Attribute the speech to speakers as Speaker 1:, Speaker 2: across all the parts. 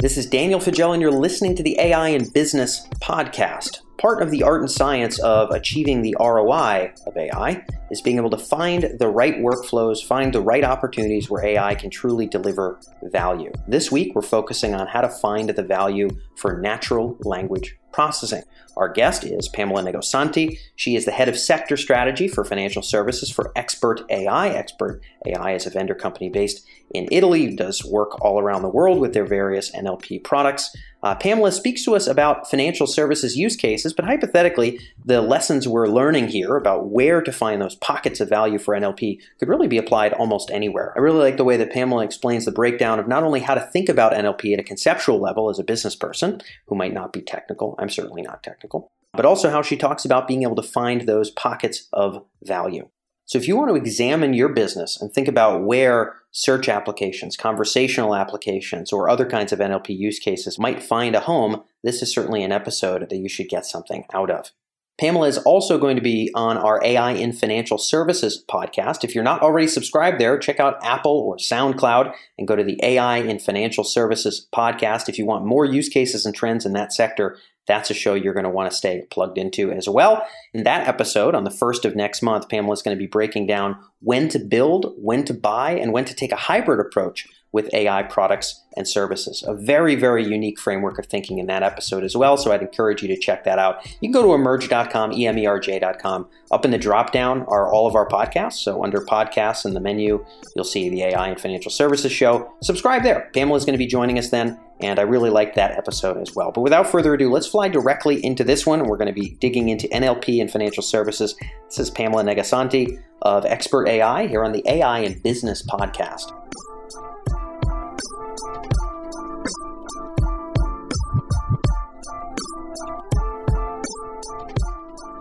Speaker 1: This is Daniel Faggella, and you're listening to the AI in Business podcast. Part of the art and science of achieving the ROI of AI is being able to find the right workflows, find the right opportunities where AI can truly deliver value. This week, we're focusing on how to find the value for natural language processing. Our guest is Pamela Negosanti. She is the head of sector strategy for financial services for Expert AI. Expert AI is a vendor company based in Italy, does work all around the world with their various NLP products. Uh, Pamela speaks to us about financial services use cases, but hypothetically, the lessons we're learning here about where to find those pockets of value for NLP could really be applied almost anywhere. I really like the way that Pamela explains the breakdown of not only how to think about NLP at a conceptual level as a business person who might not be technical, I'm certainly not technical, but also how she talks about being able to find those pockets of value. So if you want to examine your business and think about where search applications, conversational applications, or other kinds of NLP use cases might find a home, this is certainly an episode that you should get something out of. Pamela is also going to be on our AI in Financial Services podcast. If you're not already subscribed there, check out Apple or SoundCloud and go to the AI in Financial Services podcast. If you want more use cases and trends in that sector, that's a show you're going to want to stay plugged into as well. In that episode, on the first of next month, Pamela is going to be breaking down when to build, when to buy, and when to take a hybrid approach with AI products and services. A very, very unique framework of thinking in that episode as well. So I'd encourage you to check that out. You can go to emerj.com, emerj.com. Up in the drop down are all of our podcasts. So under podcasts in the menu, you'll see the AI and Financial Services Show. Subscribe there. Pamela is going to be joining us then. And I really liked that episode as well. But without further ado, let's fly directly into this one. We're going to be digging into NLP and financial services. This is Pamela Negosanti of Expert AI here on the AI and Business podcast.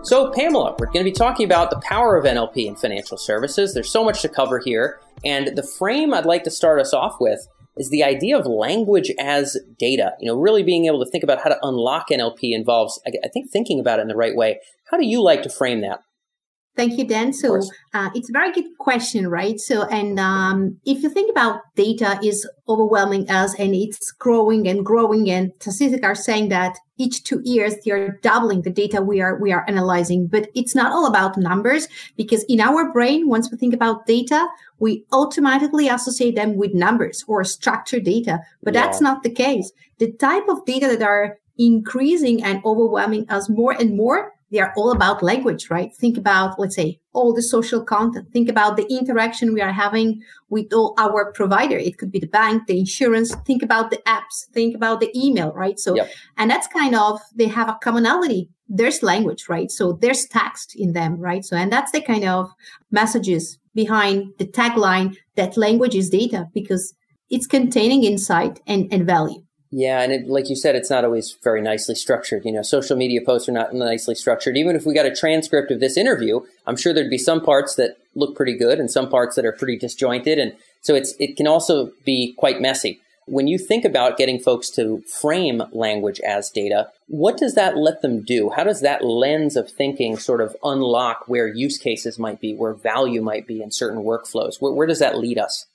Speaker 1: So, Pamela, we're going to be talking about the power of NLP in financial services. There's so much to cover here. And the frame I'd like to start us off with is the idea of language as data. You know, really being able to think about how to unlock NLP involves, I think, thinking about it in the right way. How do you like to frame that?
Speaker 2: Thank you, Dan. So uh, it's a very good question, right? So, and um, if you think about data is overwhelming us and it's growing and growing, and statistics are saying that each two years they are doubling the data we are we are analyzing. But it's not all about numbers because in our brain, once we think about data, we automatically associate them with numbers or structured data. But yeah. that's not the case. The type of data that are increasing and overwhelming us more and more they are all about language, right? Think about, let's say, all the social content. Think about the interaction we are having with all our provider. It could be the bank, the insurance. Think about the apps. Think about the email, right? So, yep. and that's kind of, they have a commonality. There's language, right? So there's text in them, right? So, and that's the kind of messages behind the tagline that language is data because it's containing insight and, and value.
Speaker 1: Yeah, and it, like you said, it's not always very nicely structured. You know, social media posts are not nicely structured. Even if we got a transcript of this interview, I'm sure there'd be some parts that look pretty good and some parts that are pretty disjointed, and so it's it can also be quite messy. When you think about getting folks to frame language as data, what does that let them do? How does that lens of thinking sort of unlock where use cases might be, where value might be in certain workflows? Where, where does that lead us?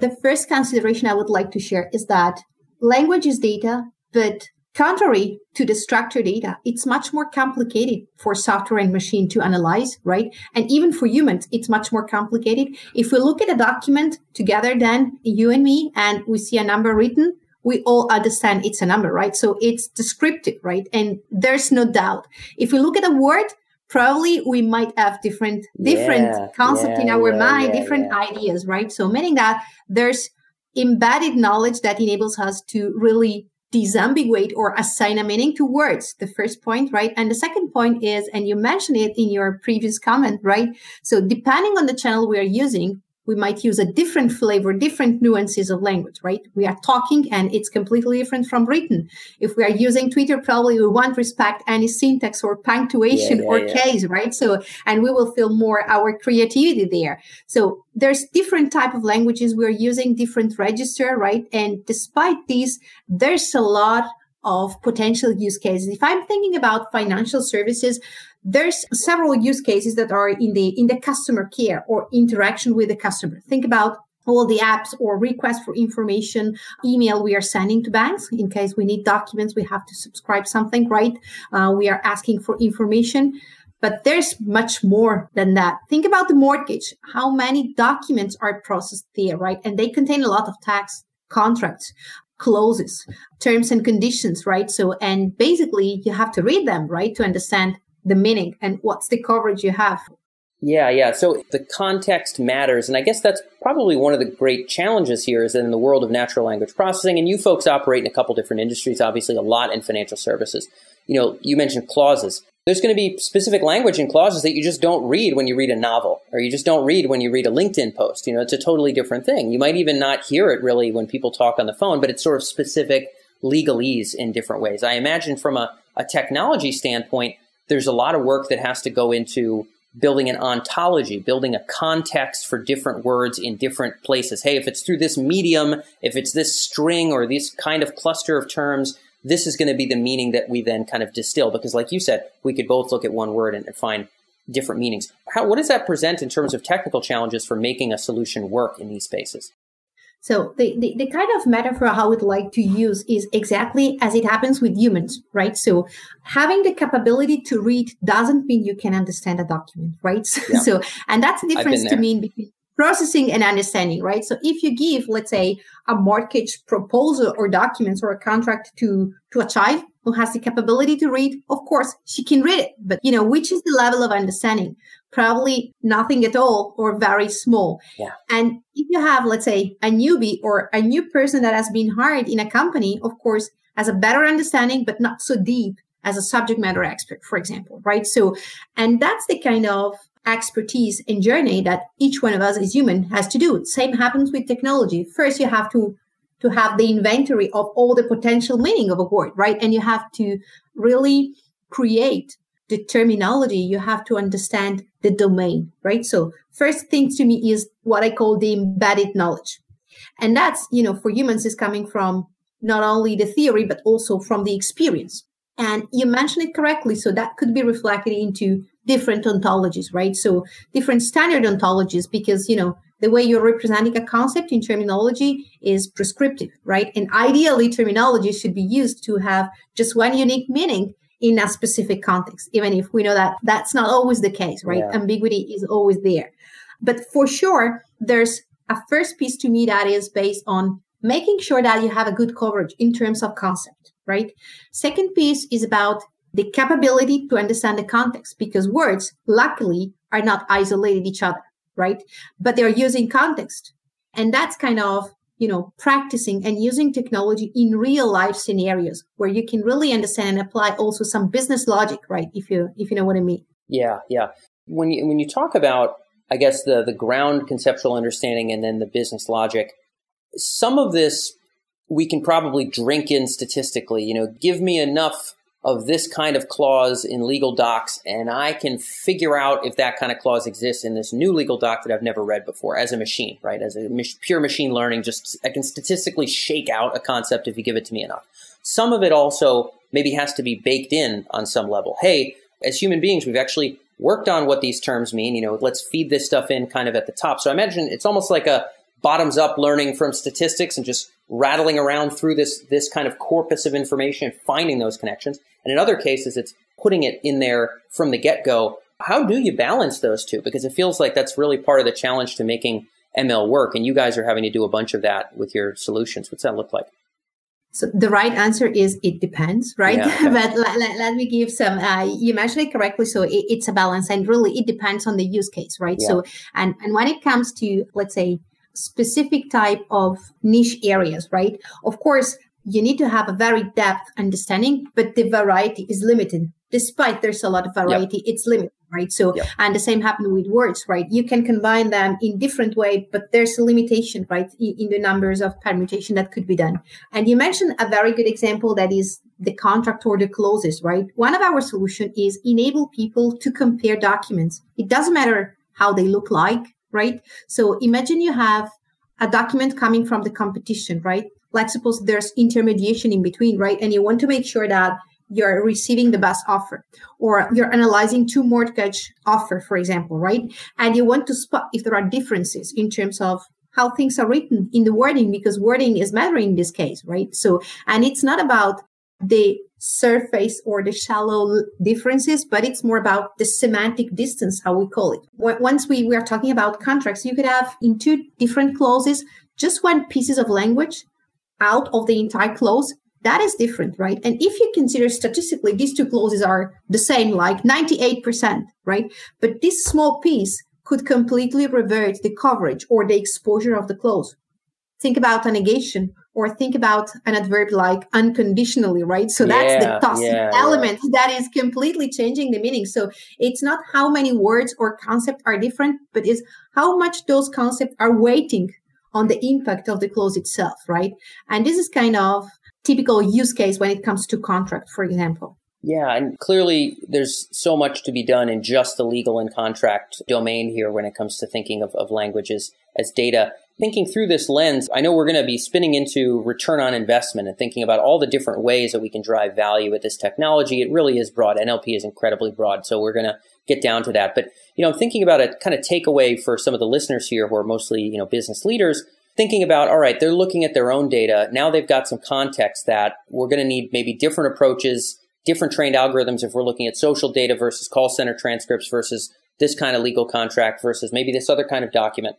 Speaker 2: The first consideration I would like to share is that language is data, but contrary to the structured data, it's much more complicated for software and machine to analyze, right? And even for humans, it's much more complicated. If we look at a document together, then you and me, and we see a number written, we all understand it's a number, right? So it's descriptive, right? And there's no doubt. If we look at a word, probably we might have different different yeah, concept yeah, in our yeah, mind, different ideas, right? So meaning that there's embedded knowledge that enables us to really disambiguate or assign a meaning to words. The first point, right? And the second point is, and you mentioned it in your previous comment, right? So depending on the channel we are using, we might use a different flavor, different nuances of language, right? We are talking and it's completely different from written. If we are using Twitter, probably we won't respect any syntax or punctuation yeah, yeah, or yeah. case, right? So, and we will feel more our creativity there. So there's different type of languages we're using, different register, right? And despite these, there's a lot of potential use cases. If I'm thinking about financial services, there's several use cases that are in the in the customer care or interaction with the customer. Think about all the apps or requests for information email we are sending to banks in case we need documents we have to subscribe something right? Uh, we are asking for information but there's much more than that. Think about the mortgage. How many documents are processed there right? And they contain a lot of tax contracts clauses terms and conditions right? So and basically you have to read them right to understand the meaning and what's the coverage you have
Speaker 1: yeah, yeah. So the context matters. And I guess that's probably one of the great challenges here is that in the world of natural language processing, and you folks operate in a couple different industries, obviously a lot in financial services. You know, you mentioned clauses. There's going to be specific language in clauses that you just don't read when you read a novel, or you just don't read when you read a LinkedIn post. You know, it's a totally different thing. You might even not hear it really when people talk on the phone, but it's sort of specific legalese in different ways. I imagine from a, a technology standpoint, there's a lot of work that has to go into building an ontology, building a context for different words in different places. Hey, if it's through this medium, if it's this string or this kind of cluster of terms, this is going to be the meaning that we then kind of distill. Because, like you said, we could both look at one word and find different meanings. How, what does that present in terms of technical challenges for making a solution work in these spaces?
Speaker 2: So the, the, the, kind of metaphor I would like to use is exactly as it happens with humans, right? So having the capability to read doesn't mean you can understand a document, right? Yeah. so, and that's the difference to me between processing and understanding, right? So if you give, let's say, a mortgage proposal or documents or a contract to, to a child who has the capability to read, of course, she can read it. But, you know, which is the level of understanding? Probably nothing at all or very small.
Speaker 1: Yeah.
Speaker 2: And if you have, let's say, a newbie or a new person that has been hired in a company, of course, has a better understanding, but not so deep as a subject matter expert, for example, right? So, and that's the kind of expertise and journey that each one of us as human has to do. Same happens with technology. First, you have to to have the inventory of all the potential meaning of a word, right? And you have to really create the terminology, you have to understand the domain, right? So first thing to me is what I call the embedded knowledge. And that's, you know, for humans is coming from not only the theory, but also from the experience. And you mentioned it correctly. So that could be reflected into different ontologies, right? So different standard ontologies, because, you know, the way you're representing a concept in terminology is prescriptive, right? And ideally, terminology should be used to have just one unique meaning in a specific context, even if we know that that's not always the case, right? Yeah. Ambiguity is always there. But for sure, there's a first piece to me that is based on making sure that you have a good coverage in terms of concept, right? Second piece is about the capability to understand the context because words, luckily, are not isolated each other, right? But they're using context. And that's kind of you know, practicing and using technology in real life scenarios where you can really understand and apply also some business logic, right? If you if you know what I mean.
Speaker 1: Yeah, yeah. When you when you talk about, I guess the the ground conceptual understanding and then the business logic, some of this we can probably drink in statistically. You know, give me enough of this kind of clause in legal docs, and I can figure out if that kind of clause exists in this new legal doc that I've never read before as a machine, right? As a pure machine learning, just I can statistically shake out a concept if you give it to me enough. Some of it also maybe has to be baked in on some level. Hey, as human beings, we've actually worked on what these terms mean. You know, let's feed this stuff in kind of at the top. So I imagine it's almost like a bottoms up learning from statistics and just rattling around through this this kind of corpus of information, finding those connections. And in other cases, it's putting it in there from the get go. How do you balance those two? Because it feels like that's really part of the challenge to making ML work. And you guys are having to do a bunch of that with your solutions. What's that look like?
Speaker 2: So the right answer is it depends, right? Yeah, okay. but let, let, let, me give some. Uh, you mentioned it correctly. So it, it's a balance, and really it depends on the use case, right? Yeah. So and and when it comes to let's say specific type of niche areas, right? Of course, you need to have a very depth understanding, but the variety is limited. Despite there's a lot of variety, yep. it's limited, right? So, yep. and the same happened with words, right? You can combine them in different way, but there's a limitation, right? In, in the numbers of permutation that could be done. And you mentioned a very good example that is the contract or the clauses, right? One of our solution is enable people to compare documents. It doesn't matter how they look like, right? So imagine you have a document coming from the competition, right? Let's suppose there's intermediation in between, right? And you want to make sure that you're receiving the best offer or you're analyzing two mortgage offer, for example, right? And you want to spot if there are differences in terms of how things are written in the wording because wording is mattering in this case, right? So, and it's not about the surface or the shallow differences, but it's more about the semantic distance, how we call it. Once we, we are talking about contracts, you could have in two different clauses, just one pieces of language out of the entire clause. That is different, right? And if you consider statistically, these two clauses are the same, like 98%, right? But this small piece could completely revert the coverage or the exposure of the clause. Think about a negation or think about an adverb like unconditionally, right? So that's
Speaker 1: yeah,
Speaker 2: the toss
Speaker 1: yeah,
Speaker 2: element yeah. that is completely changing the meaning. So it's not how many words or concepts are different, but is how much those concepts are weighting on the impact of the clause itself, right? And this is kind of typical use case when it comes to contract, for example.
Speaker 1: Yeah, and clearly there's so much to be done in just the legal and contract domain here when it comes to thinking of, of languages as data. Thinking through this lens, I know we're going to be spinning into return on investment and thinking about all the different ways that we can drive value with this technology. It really is broad. NLP is incredibly broad, so we're going to get down to that. But, you know, I'm thinking about a kind of takeaway for some of the listeners here who are mostly, you know, business leaders thinking about, all right, they're looking at their own data. Now they've got some context that we're going to need maybe different approaches, different trained algorithms if we're looking at social data versus call center transcripts versus this kind of legal contract versus maybe this other kind of document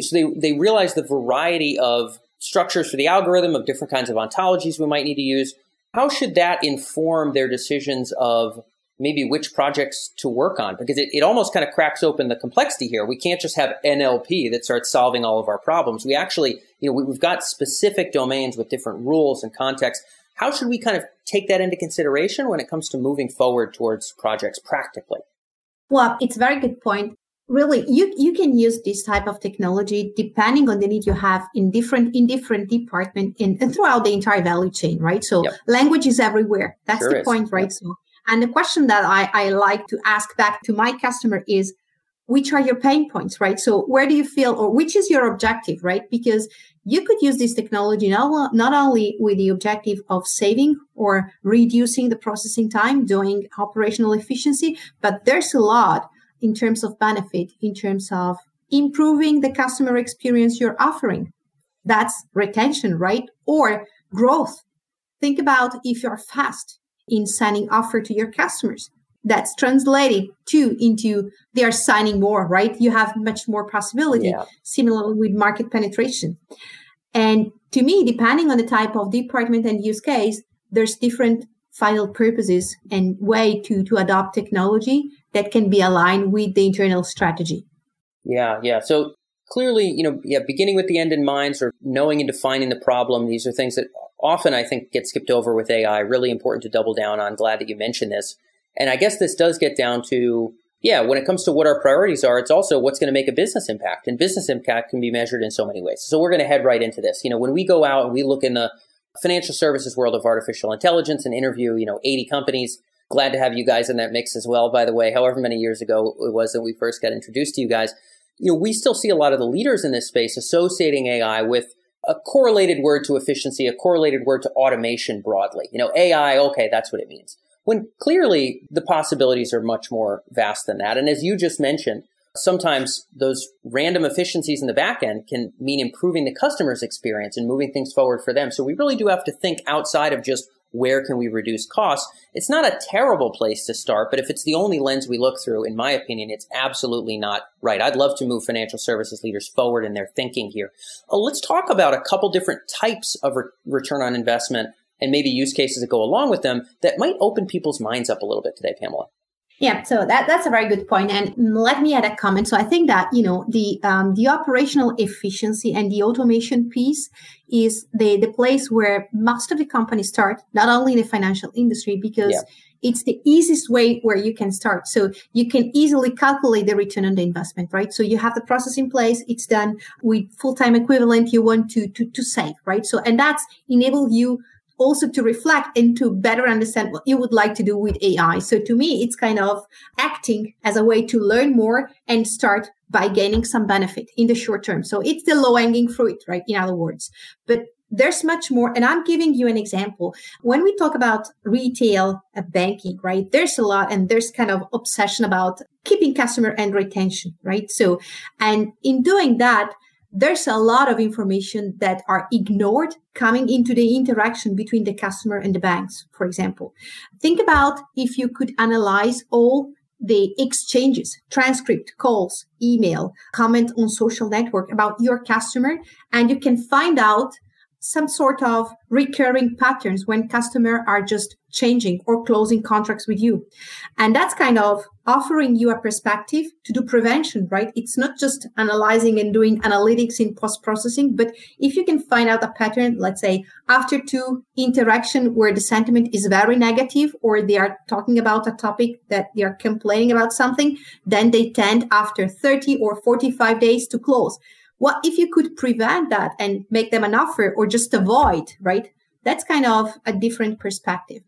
Speaker 1: so they, they realize the variety of structures for the algorithm of different kinds of ontologies we might need to use. How should that inform their decisions of maybe which projects to work on? Because it, it almost kind of cracks open the complexity here. We can't just have NLP that starts solving all of our problems. We actually, you know, we, we've got specific domains with different rules and contexts. How should we kind of take that into consideration when it comes to moving forward towards projects practically?
Speaker 2: Well, it's a very good point really you you can use this type of technology depending on the need you have in different in different department in, and throughout the entire value chain right so yep. language is everywhere that's sure the is. point right yep. so and the question that I, I like to ask back to my customer is which are your pain points right so where do you feel or which is your objective right because you could use this technology not, not only with the objective of saving or reducing the processing time doing operational efficiency but there's a lot in terms of benefit, in terms of improving the customer experience you're offering. That's retention, right? Or growth. Think about if you're fast in sending offer to your customers. That's translated to into they are signing more, right? You have much more possibility. Yeah. Similarly with market penetration. And to me, depending on the type of department and use case, there's different final purposes and way to to adopt technology that can be aligned with the internal strategy.
Speaker 1: Yeah, yeah. So clearly, you know, yeah, beginning with the end in mind, or knowing and defining the problem, these are things that often I think get skipped over with AI. Really important to double down on. Glad that you mentioned this. And I guess this does get down to, yeah, when it comes to what our priorities are, it's also what's going to make a business impact. And business impact can be measured in so many ways. So we're going to head right into this. You know, when we go out and we look in the financial services world of artificial intelligence and interview, you know, 80 companies, glad to have you guys in that mix as well, by the way, however many years ago it was that we first got introduced to you guys. You know, we still see a lot of the leaders in this space associating AI with a correlated word to efficiency, a correlated word to automation broadly. You know, AI, okay, that's what it means. When clearly the possibilities are much more vast than that. And as you just mentioned, sometimes those random efficiencies in the back end can mean improving the customer's experience and moving things forward for them. So we really do have to think outside of just where can we reduce costs? It's not a terrible place to start, but if it's the only lens we look through, in my opinion, it's absolutely not right. I'd love to move financial services leaders forward in their thinking here. Uh, let's talk about a couple different types of re- return on investment and maybe use cases that go along with them that might open people's minds up a little bit today, Pamela.
Speaker 2: Yeah, so that, that's a very good point. And let me add a comment. So I think that, you know, the um, the operational efficiency and the automation piece is the, the place where most of the companies start, not only in the financial industry, because yeah. it's the easiest way where you can start. So you can easily calculate the return on the investment, right? So you have the process in place. It's done with full-time equivalent you want to, to, to save, right? So, and that's enable you also to reflect and to better understand what you would like to do with AI. So to me, it's kind of acting as a way to learn more and start by gaining some benefit in the short term. So it's the low hanging fruit, right? In other words, but there's much more. And I'm giving you an example. When we talk about retail uh, banking, right? There's a lot and there's kind of obsession about keeping customer and retention, right? So, and in doing that, there's a lot of information that are ignored coming into the interaction between the customer and the banks, for example. Think about if you could analyze all the exchanges, transcript, calls, email, comment on social network about your customer, and you can find out some sort of recurring patterns when customers are just changing or closing contracts with you. And that's kind of offering you a perspective to do prevention, right? It's not just analyzing and doing analytics in post processing, but if you can find out a pattern, let's say after two interaction where the sentiment is very negative or they are talking about a topic that they are complaining about something, then they tend after 30 or 45 days to close. What if you could prevent that and make them an offer or just avoid, right? That's kind of a different perspective.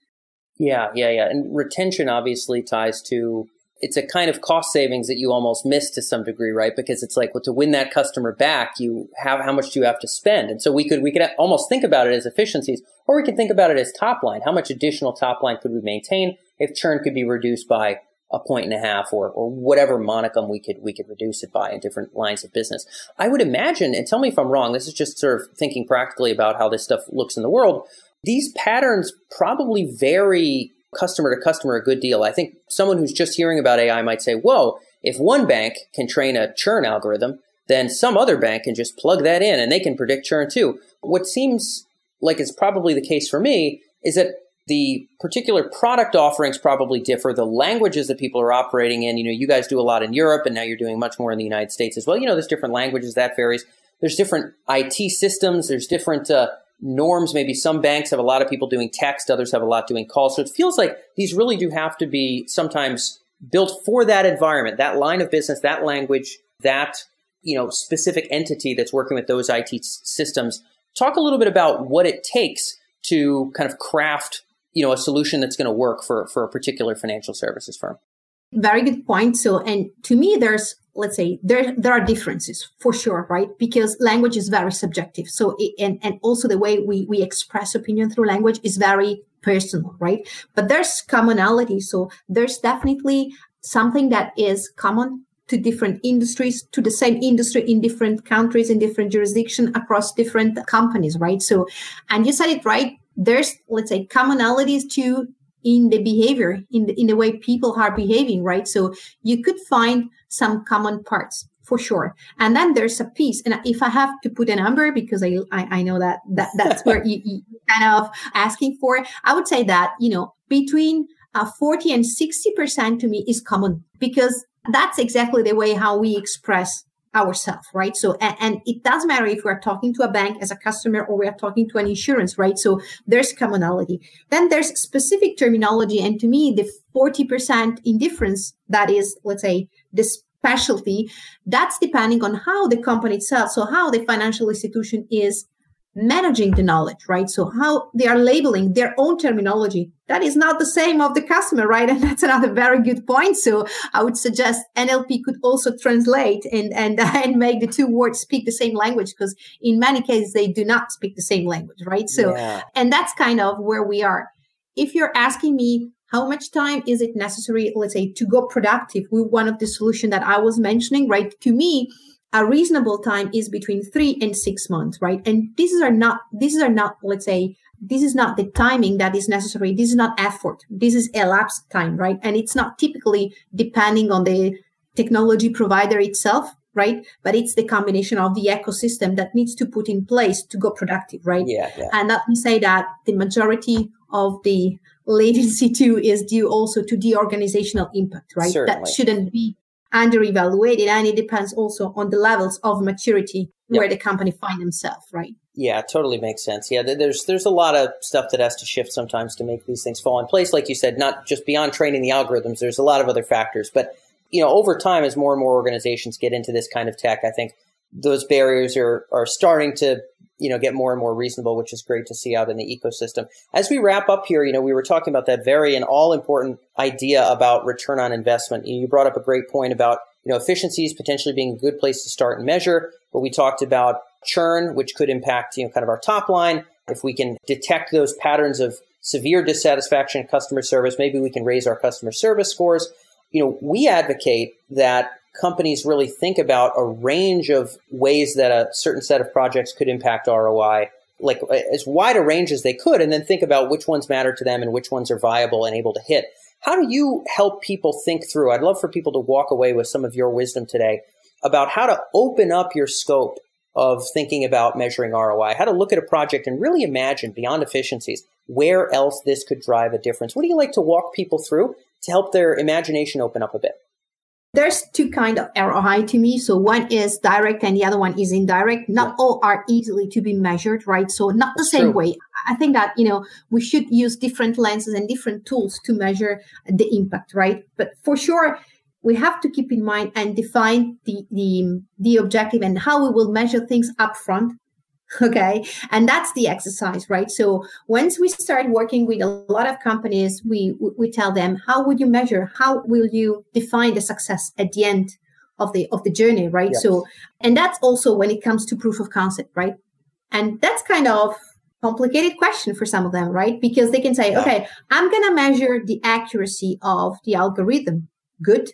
Speaker 1: Yeah, yeah, yeah. And retention obviously ties to it's a kind of cost savings that you almost miss to some degree, right? Because it's like, well, to win that customer back, you have how much do you have to spend? And so we could we could almost think about it as efficiencies, or we can think about it as top line. How much additional top line could we maintain if churn could be reduced by a point and a half or, or whatever monicum we could we could reduce it by in different lines of business. I would imagine, and tell me if I'm wrong, this is just sort of thinking practically about how this stuff looks in the world. These patterns probably vary customer to customer a good deal. I think someone who's just hearing about AI might say, whoa, if one bank can train a churn algorithm, then some other bank can just plug that in and they can predict churn too. What seems like it's probably the case for me is that the particular product offerings probably differ. The languages that people are operating in, you know, you guys do a lot in Europe and now you're doing much more in the United States as well. You know, there's different languages that varies. There's different IT systems. There's different uh, norms. Maybe some banks have a lot of people doing text. Others have a lot doing calls. So it feels like these really do have to be sometimes built for that environment, that line of business, that language, that, you know, specific entity that's working with those IT systems. Talk a little bit about what it takes to kind of craft you know a solution that's going to work for for a particular financial services firm.
Speaker 2: Very good point. So and to me there's let's say there there are differences for sure right? Because language is very subjective. So it, and and also the way we we express opinion through language is very personal right? But there's commonality. So there's definitely something that is common to different industries to the same industry in different countries in different jurisdiction across different companies right? So and you said it right there's let's say commonalities to in the behavior in the, in the way people are behaving right? So you could find some common parts for sure. And then there's a piece and if i have to put a number because i i, I know that, that that's where you, kind of asking for i would say that you know between uh, 40 and 60 percent to me is common because that's exactly the way how we express ourselves, right? So, and, and, it doesn't matter if we're talking to a bank as a customer or we're talking to an insurance, right? So there's commonality. Then there's specific terminology. And to me, the 40% indifference that is, let's say, the specialty, that's depending on how the company itself, so how the financial institution is managing the knowledge, right? So how they are labeling their own terminology. That is not the same of the customer, right? And that's another very good point. So I would suggest NLP could also translate and, and, and make the two words speak the same language because in many cases they do not speak the same language, right? So, yeah. and that's kind of where we are. If you're asking me, how much time is it necessary, let's say, to go productive with one of the solution that I was mentioning, right? To me, a reasonable time is between three and six months, right? And these are not, these are not, let's say, this is not the timing that is necessary. This is not effort. This is elapsed time, right? And it's not typically depending on the technology provider itself, right? But it's the combination of the ecosystem that needs to put in place to go productive, right?
Speaker 1: Yeah. yeah.
Speaker 2: And let me say that the majority of the latency too is due also to the organizational impact, right?
Speaker 1: Certainly.
Speaker 2: That shouldn't be under evaluated and it depends also on the levels of maturity yep. where the company find themselves right?
Speaker 1: Yeah totally makes sense. Yeah there's there's a lot of stuff that has to shift sometimes to make these things fall in place. Like you said not just beyond training the algorithms there's a lot of other factors. But you know over time as more and more organizations get into this kind of tech i think those barriers are are starting to you know get more and more reasonable which is great to see out in the ecosystem. As we wrap up here you know we were talking about that very and all important idea about return on investment. You brought up a great point about you know efficiencies potentially being a good place to start and measure but we talked about churn which could impact you know kind of our top line. If we can detect those patterns of severe dissatisfaction in customer service maybe we can raise our customer service scores. You know we advocate that companies really think about a range of ways that a certain set of projects could impact ROI, like as wide a range as they could, and then think about which ones matter to them and which ones are viable and able to hit. How do you help people think through? I'd love for people to walk away with some of your wisdom today about how to open up your scope of thinking about measuring ROI, how to look at a project and really imagine beyond efficiencies where else this could drive a difference. What do you like to walk people through to help their imagination open up a bit?
Speaker 2: There's two kind of ROI to me. So one is direct and the other one is indirect. Not yeah. all are easily to be measured, right? So not the same true. way. I think that, you know, we should use different lenses and different tools to measure the impact, right? But for sure, we have to keep in mind and define the, the, the objective and how we will measure things upfront okay? And that's the exercise right? So once we start working with a lot of companies we we tell them how would you measure? How will you define the success at the end of the of the journey? Right? Yes. so and that's also when it comes to proof of concept right? And that's kind of complicated question for some of them right? Because they can say yeah. okay i'm going to measure the accuracy of the algorithm. Good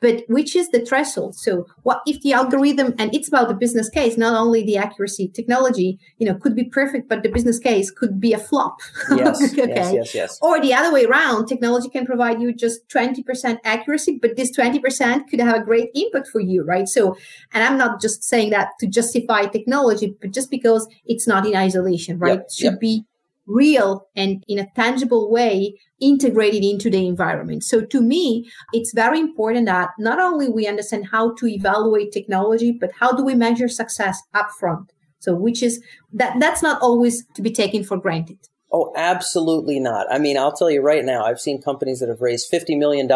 Speaker 2: but which is the threshold? So what if the algorithm and it's about the business case not only the accuracy technology you know could be perfect but the business case could be a flop.
Speaker 1: Yes, okay. yes, yes, yes.
Speaker 2: or the other way around technology can provide you just 20% accuracy but this 20% could have a great impact for you right? So and i'm not just saying that to justify technology but just because it's not in isolation right? Yep, should yep. be real and in a tangible way integrated into the environment. So to me, it's very important that not only we understand how to evaluate technology, but how do we measure success upfront? So which is that that's not always to be taken for granted.
Speaker 1: Oh, absolutely not. I mean, I'll tell you right now, I've seen companies that have raised $50 million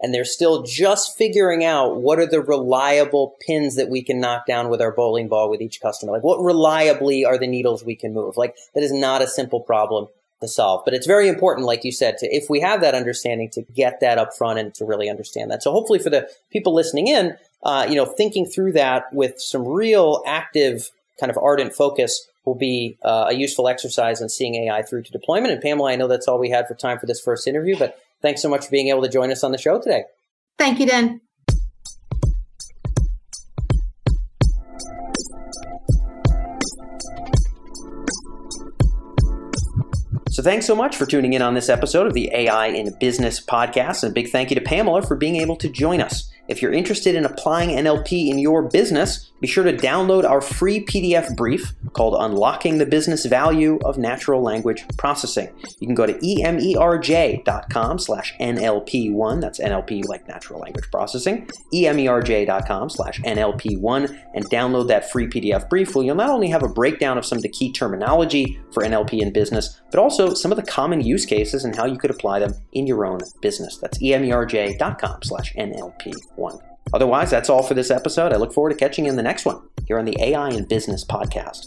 Speaker 1: and they're still just figuring out what are the reliable pins that we can knock down with our bowling ball with each customer. Like what reliably are the needles we can move? Like that is not a simple problem to solve, but it's very important, like you said, to if we have that understanding to get that up front and to really understand that. So hopefully for the people listening in, uh, you know, thinking through that with some real active kind of ardent focus will be uh, a useful exercise in seeing AI through to deployment. And Pamela, I know that's all we had for time for this first interview, but Thanks so much for being able to join us on the show today.
Speaker 2: Thank you, Dan.
Speaker 1: So thanks so much for tuning in on this episode of the AI in Business podcast. And a big thank you to Pamela for being able to join us. If you're interested in applying NLP in your business, be sure to download our free PDF brief called Unlocking the Business Value of Natural Language Processing. You can go to emerj.com slash NLP1, that's NLP like natural language processing, emerj.com slash NLP1, and download that free PDF brief where you'll not only have a breakdown of some of the key terminology for NLP in business, but also some of the common use cases and how you could apply them in your own business. That's emerj.com slash NLP1. Otherwise, that's all for this episode. I look forward to catching you in the next one here on the AI in Business podcast.